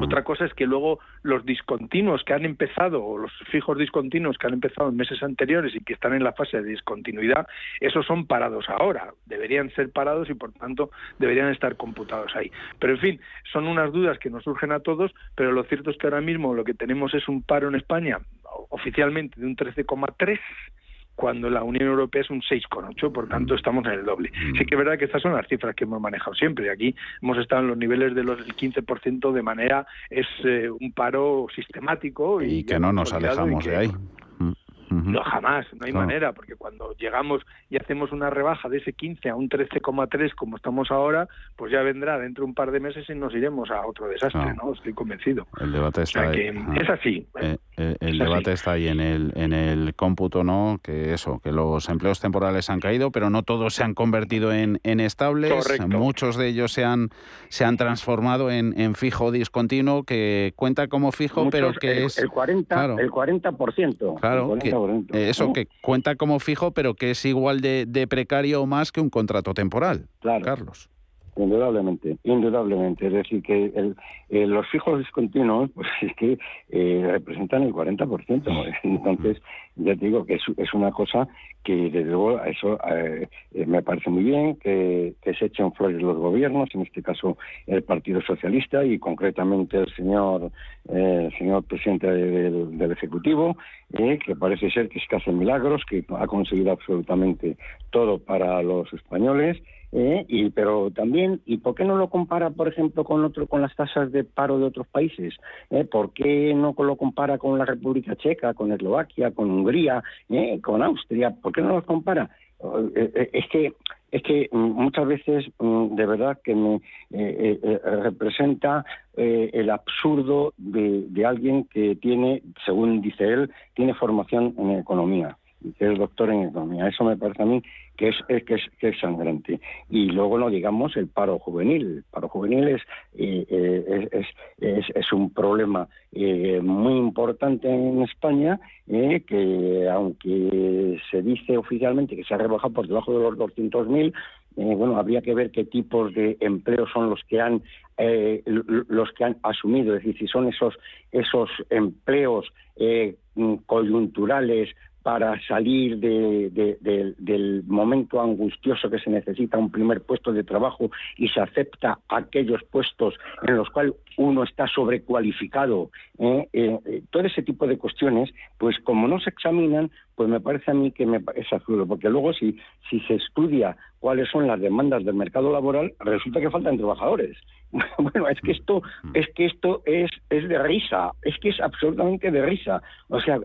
Otra cosa es que luego los discontinuos que han empezado, o los fijos discontinuos que han empezado en meses anteriores y que están en la fase de discontinuidad, esos son parados ahora. Deberían ser parados y, por tanto, deberían estar computados ahí. Pero, en fin, son unas dudas que nos surgen a todos, pero lo cierto es que ahora mismo lo que tenemos es un paro en España oficialmente de un 13,3 cuando la Unión Europea es un 6,8, por tanto estamos en el doble. Mm. Sí que es verdad que estas son las cifras que hemos manejado siempre. Aquí hemos estado en los niveles de los del 15% de manera, es eh, un paro sistemático. Y, que no nos alejamos de ahí. No, jamás, no hay manera, porque cuando llegamos y hacemos una rebaja de ese 15 a un 13,3 como estamos ahora, pues ya vendrá dentro de un par de meses y nos iremos a otro desastre, ¿no? Estoy convencido. El debate está ahí. Es así. Eh, eh, el debate está ahí en el, en el cómputo, ¿no? Que eso, que los empleos temporales han caído, pero no todos se han convertido en, en estables. Muchos de ellos se han, se han transformado en, en fijo discontinuo, que cuenta como fijo, pero que es... El 40%. Claro, el 40%. Claro, eh, eso que cuenta como fijo, pero que es igual de, precario o más que un contrato temporal. Claro. Carlos. Indudablemente, indudablemente. Es decir, que eh, los fijos discontinuos, pues es que eh, representan el 40%. Entonces, ya te digo que es, una cosa que, desde luego, eso me parece muy bien, que, se echen flores los gobiernos, en este caso el Partido Socialista y concretamente el señor, el señor presidente del, del Ejecutivo, que parece ser que es que hace milagros, que ha conseguido absolutamente todo para los españoles. ¿Eh? y pero también y por qué no lo compara por ejemplo con otro con las tasas de paro de otros países ¿Eh? por qué no lo compara con la República Checa con Eslovaquia con Hungría ¿eh? con Austria por qué no los compara es que es que muchas veces mm, de verdad que me representa el absurdo de, de alguien que tiene según dice él tiene formación en economía que es doctor en economía. Eso me parece a mí que es, que es, sangrante. Y luego no digamos el paro juvenil. El paro juvenil es, eh, eh, un problema eh, muy importante en España, que aunque se dice oficialmente que se ha rebajado por debajo de los 200.000, bueno, habría que ver qué tipos de empleos son los que han los que han asumido, es decir, si son esos empleos coyunturales para salir del momento angustioso que se necesita un primer puesto de trabajo y se acepta aquellos puestos en los cuales uno está sobrecualificado, ¿eh? Eh, eh, todo ese tipo de cuestiones, pues como no se examinan, pues me parece a mí que me es absurdo, porque luego si, si se estudia cuáles son las demandas del mercado laboral, resulta que faltan trabajadores. Bueno, es que esto mm. es que esto es, es de risa, es que es absolutamente de risa. O sea,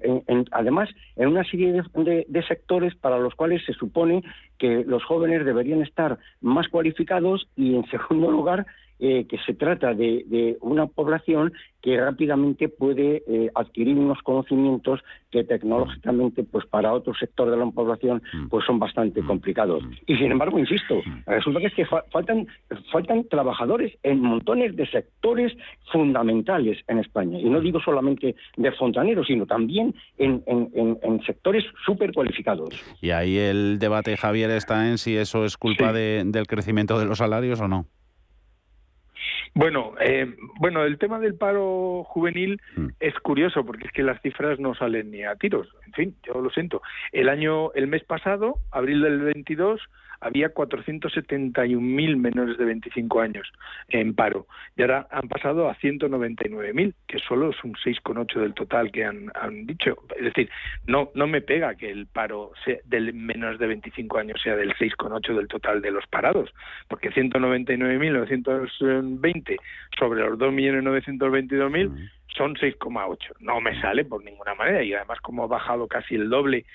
además, en una serie de, sectores para los cuales se supone que los jóvenes deberían estar más cualificados y, en segundo lugar, eh, que se trata de, una población que rápidamente puede eh, adquirir unos conocimientos que tecnológicamente, pues para otro sector de la población, mm. pues son bastante mm. complicados. Mm. Y sin embargo, insisto, resulta que es que faltan, faltan trabajadores en montones de sectores fundamentales en España. Y no digo solamente de fontaneros, sino también en, sectores súper cualificados. Y ahí el debate, Javier, está en si eso es culpa del crecimiento de los salarios o no. Bueno, eh, bueno, el tema del paro juvenil mm. es curioso porque es que las cifras no salen ni a tiros. En fin, yo lo siento. El año, el mes pasado, abril del 22, había 471.000 menores de 25 años en paro y ahora han pasado a 199.000, que solo es un 6,8 del total que han, dicho. Es decir, no no me pega que el paro sea del menores de 25 años sea del 6,8 del total de los parados, porque 199.920 sobre los 2.922.000 son 6,8. No me sale por ninguna manera y además como ha bajado casi el doble,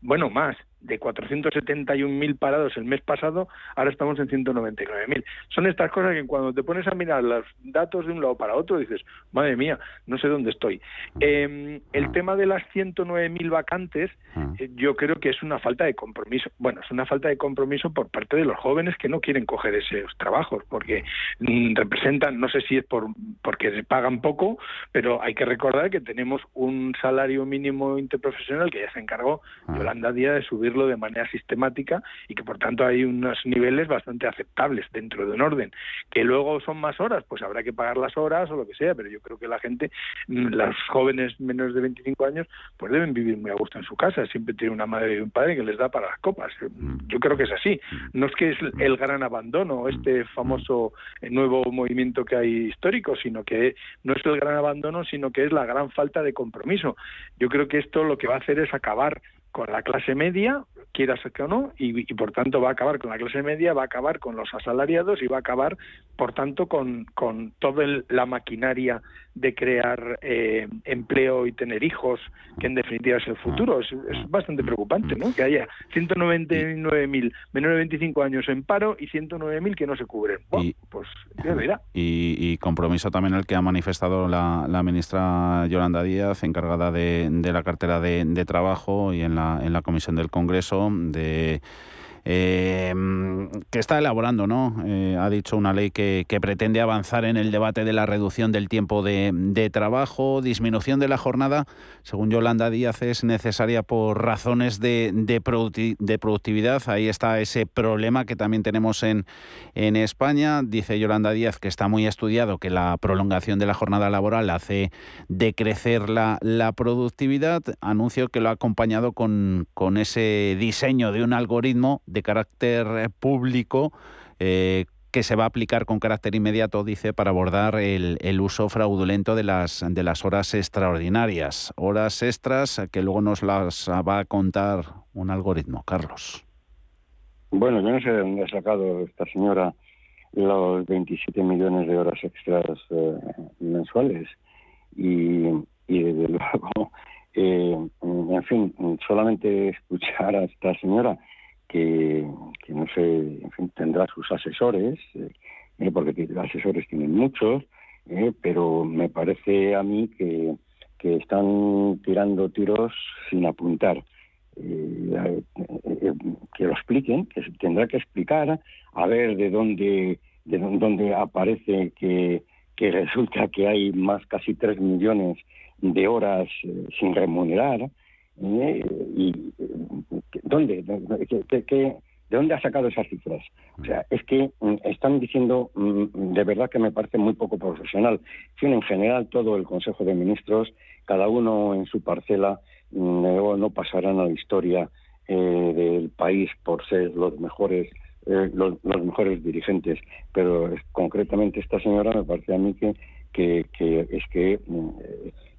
bueno, más, de 471.000 parados el mes pasado, ahora estamos en 199.000. Son estas cosas que cuando te pones a mirar los datos de un lado para otro dices, madre mía, no sé dónde estoy. Em, el ah. tema de las 109.000 vacantes, ah. eh, yo creo que es una falta de compromiso. Bueno, es una falta de compromiso por parte de los jóvenes que no quieren coger esos trabajos, porque mm, representan, no sé si es por porque se pagan poco, pero hay que recordar que tenemos un salario mínimo interprofesional que ya se encargó ah. Yolanda Díaz de subir de manera sistemática y que por tanto hay unos niveles bastante aceptables dentro de un orden. Que luego son más horas, pues habrá que pagar las horas o lo que sea, pero yo creo que la gente, mm, los jóvenes menos de 25 años, pues deben vivir muy a gusto en su casa, siempre tiene una madre y un padre que les da para las copas. Yo creo que es así. No es que es el gran abandono, este famoso eh, nuevo movimiento que hay histórico, sino que no es el gran abandono, sino que es la gran falta de compromiso. Yo creo que esto lo que va a hacer es acabar con la clase media, quiera ser que o no, y, por tanto va a acabar con la clase media, va a acabar con los asalariados y va a acabar, por tanto, con, con toda la maquinaria de crear eh, empleo y tener hijos, que en definitiva es el futuro. Es, bastante preocupante, ¿no? Que haya 199.000 menores de 25 años en paro y 109.000 que no se cubren. y, pues Y, compromiso también el que ha manifestado la, la ministra Yolanda Díaz, encargada de, de la cartera de, de trabajo y en la, en la comisión del Congreso de eh, que está elaborando, ¿no? Eh, ha dicho una ley que, pretende avanzar en el debate de la reducción del tiempo de, trabajo, disminución de la jornada, según Yolanda Díaz, es necesaria por razones de, de, productividad. Ahí está ese problema que también tenemos en, en España. Dice Yolanda Díaz que está muy estudiado que la prolongación de la jornada laboral hace decrecer la, la productividad. Anuncio que lo ha acompañado con, con ese diseño de un algoritmo de carácter eh, público eh, que se va a aplicar con carácter inmediato, dice, para abordar el, uso fraudulento de las, de las horas extraordinarias. Horas extras que luego nos las va a contar un algoritmo. Carlos. Bueno, yo no sé de dónde ha sacado esta señora los 27 millones de horas extras eh, mensuales. Y, y desde luego, en fin, solamente escuchar a esta señora que, no sé, en fin, tendrá sus asesores, eh, eh, porque asesores tienen muchos, eh, pero me parece a mí que, que están tirando tiros sin apuntar. que lo expliquen, que tendrá que explicar, a ver de dónde, de dónde aparece que, que resulta que hay más casi tres millones de horas sin remunerar, y ¿dónde? ¿De dónde ha sacado esas cifras? O sea, es que mm, están diciendo, mm, de verdad que me parece muy poco profesional. En general, todo el Consejo de Ministros, cada uno en su parcela, mm, no, pasarán a la historia eh, del país por ser los mejores eh, los, mejores dirigentes, pero concretamente esta señora me parece a mí que, que, es que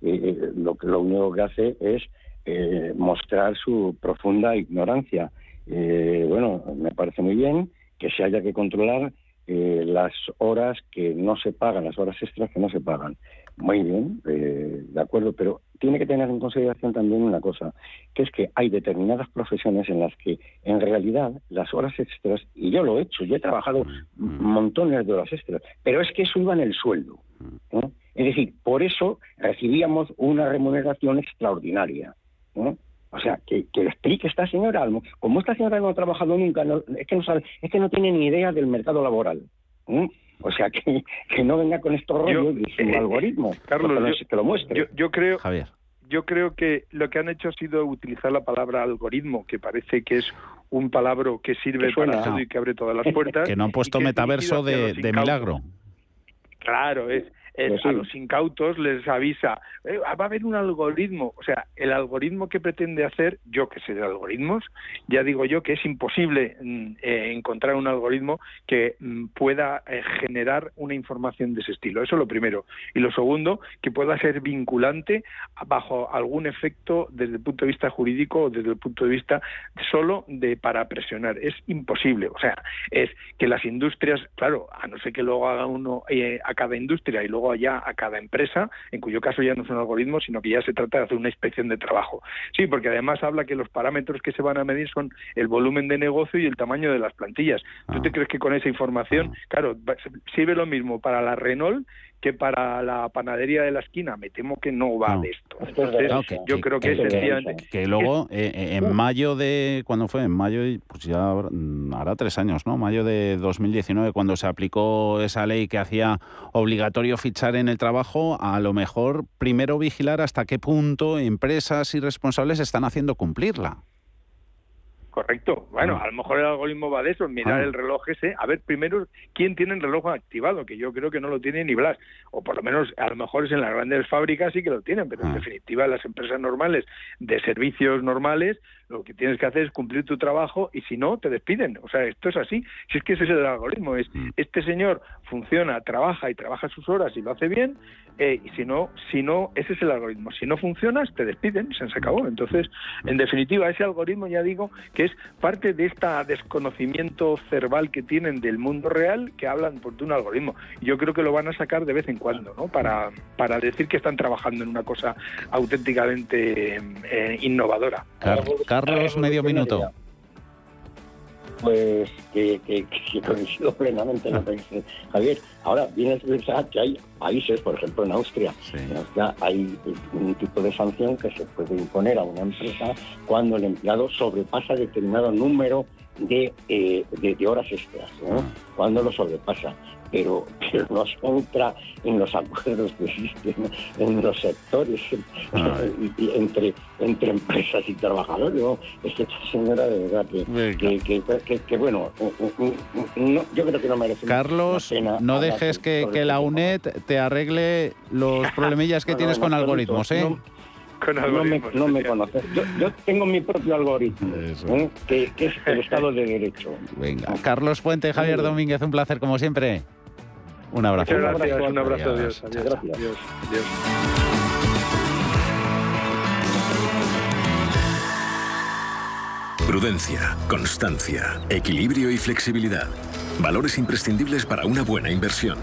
eh, lo que lo único que hace es eh, mostrar su profunda ignorancia. Eh, bueno, me parece muy bien que se haya que controlar eh, las horas que no se pagan, las horas extras que no se pagan. Muy bien, de acuerdo, pero tiene que tener en consideración también una cosa, que es que hay determinadas profesiones en las que en realidad las horas extras, y yo lo he hecho, yo he trabajado mm. montones de horas extras, pero es que eso iba en el sueldo. Es decir, por eso recibíamos una remuneración extraordinaria. O sea, que, que, lo explique esta señora. Como esta señora no ha trabajado nunca, es, que no sabe, es que no tiene ni idea del mercado laboral. O sea, que, que, no venga con estos rollos de su eh, algoritmo. Carlos, que lo muestre. Yo, creo, yo creo que lo que han hecho ha sido utilizar la palabra algoritmo, que parece que es un palabra que sirve para todo y que abre todas las puertas. que no han puesto metaverso de, de milagro. Claro, es pues a los incautos les avisa, eh, va a haber un algoritmo. O sea, el algoritmo que pretende hacer, yo que sé de algoritmos, ya digo yo que es imposible mm, eh, encontrar un algoritmo que mm, pueda eh, generar una información de ese estilo. Eso es lo primero. Y lo segundo, que pueda ser vinculante bajo algún efecto desde el punto de vista jurídico o desde el punto de vista solo de para presionar. Es imposible. O sea, es que las industrias, claro, a no ser que luego haga uno a cada industria y luego luego ya a cada empresa, en cuyo caso ya no es un algoritmo, sino que ya se trata de hacer una inspección de trabajo. Sí, porque además habla que los parámetros que se van a medir son el volumen de negocio y el tamaño de las plantillas. ¿Tú te crees que con esa información, claro, sirve lo mismo para la Renault que para la panadería de la esquina. Me temo que no va de esto. Entonces, yo creo que, es Que luego, eh, eh, en mayo de... ¿Cuándo fue? En mayo, pues ya hará tres años, ¿no? Mayo de 2019, cuando se aplicó esa ley que hacía obligatorio fichar en el trabajo, a lo mejor primero vigilar hasta qué punto empresas y responsables están haciendo cumplirla. Correcto. Bueno, mm. a lo mejor el algoritmo va de eso, mirar ah. el reloj ese. A ver, primero, ¿quién tiene el reloj activado? Que yo creo que no lo tiene ni Blas. O por lo menos, a lo mejor es en las grandes fábricas sí que lo tienen, pero en ah. definitiva, las empresas normales de servicios normales, lo que tienes que hacer es cumplir tu trabajo y si no, te despiden. O sea, esto es así. Si es que ese es el algoritmo, es mm. este señor funciona, trabaja y trabaja sus horas y lo hace bien, eh, y si no, si no, ese es el algoritmo. Si no funcionas, te despiden, se acabó. Entonces, en definitiva, ese algoritmo, ya digo, que es parte de este desconocimiento cerval que tienen del mundo real, que hablan por de un algoritmo. Yo creo que lo van a sacar de vez en cuando, ¿no? Para, para decir que están trabajando en una cosa auténticamente eh, innovadora. Carlos, medio minuto. Pues que, que, que coincido plenamente en lo que dice Javier. Ahora, viene a pensar que hay países, por ejemplo en Austria, en Austria hay un tipo de sanción que se puede imponer a una empresa cuando el empleado sobrepasa determinado número de, eh, de, horas extras, ¿no? Ah. cuando lo sobrepasa pero, pero no se entra en los acuerdos que existen en los sectores entre, entre empresas y trabajadores. ¿no? Es que esta señora de verdad que, que, bueno, yo creo que no merece Carlos, no dejes que, que la UNED te arregle los problemillas que tienes con algoritmos, ¿eh? No, me, conoces. Yo, tengo mi propio algoritmo, ¿eh? que, que, es el Estado de Derecho. Venga, Carlos Puente, Javier Domínguez, un placer como siempre. Un abrazo. un abrazo, Adiós. Adiós. Prudencia, constancia, equilibrio y flexibilidad. Valores imprescindibles para una buena inversión.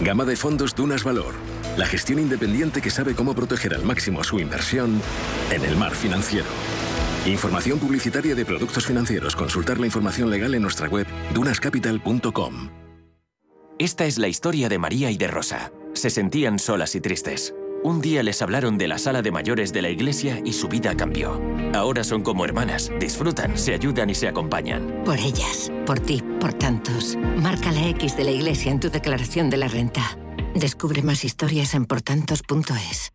Gama de fondos Dunas Valor. La gestión independiente que sabe cómo proteger al máximo su inversión en el mar financiero. Información publicitaria de productos financieros. Consultar la información legal en nuestra web dunascapital.com. Esta es la historia de María y de Rosa. Se sentían solas y tristes. Un día les hablaron de la sala de mayores de la iglesia y su vida cambió. Ahora son como hermanas, disfrutan, se ayudan y se acompañan. Por ellas, por ti, por tantos. Marca la X de la iglesia en tu declaración de la renta. Descubre más historias en portantos.es.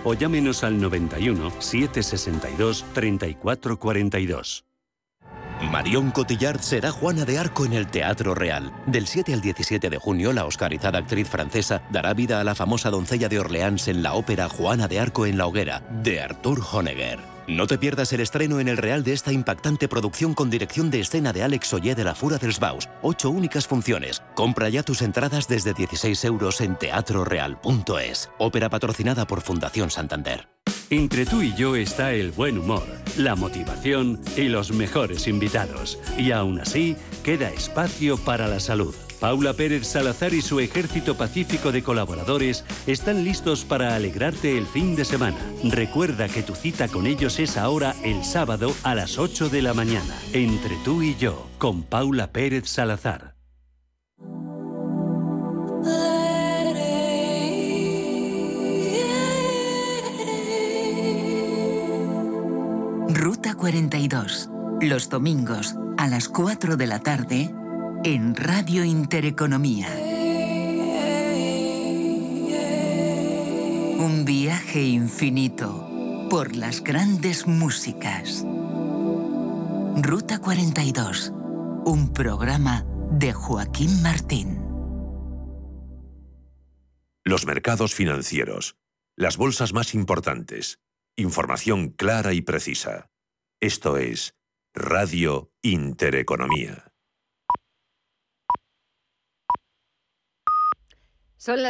o llámenos al 91 762 3442. Marion Cotillard será Juana de Arco en el Teatro Real. Del 7 al 17 de junio, la oscarizada actriz francesa dará vida a la famosa doncella de Orleans en la ópera Juana de Arco en la hoguera, de Arthur Honegger. No te pierdas el estreno en el Real de esta impactante producción con dirección de escena de Alex Ollé de la Fura dels Baus. Ocho únicas funciones. Compra ya tus entradas desde 16 euros en teatroreal.es. Ópera patrocinada por Fundación Santander. Entre tú y yo está el buen humor, la motivación y los mejores invitados. Y aún así, queda espacio para la salud. Paula Pérez Salazar y su ejército pacífico de colaboradores están listos para alegrarte el fin de semana. Recuerda que tu cita con ellos es ahora el sábado a las 8 de la mañana, entre tú y yo, con Paula Pérez Salazar. Ruta 42. Los domingos a las 4 de la tarde en Radio Intereconomía. Un viaje infinito por las grandes músicas. Ruta 42. Un programa de Joaquín Martín. los mercados financieros, las bolsas más importantes, información clara y precisa. Esto es Radio Intereconomía. Son las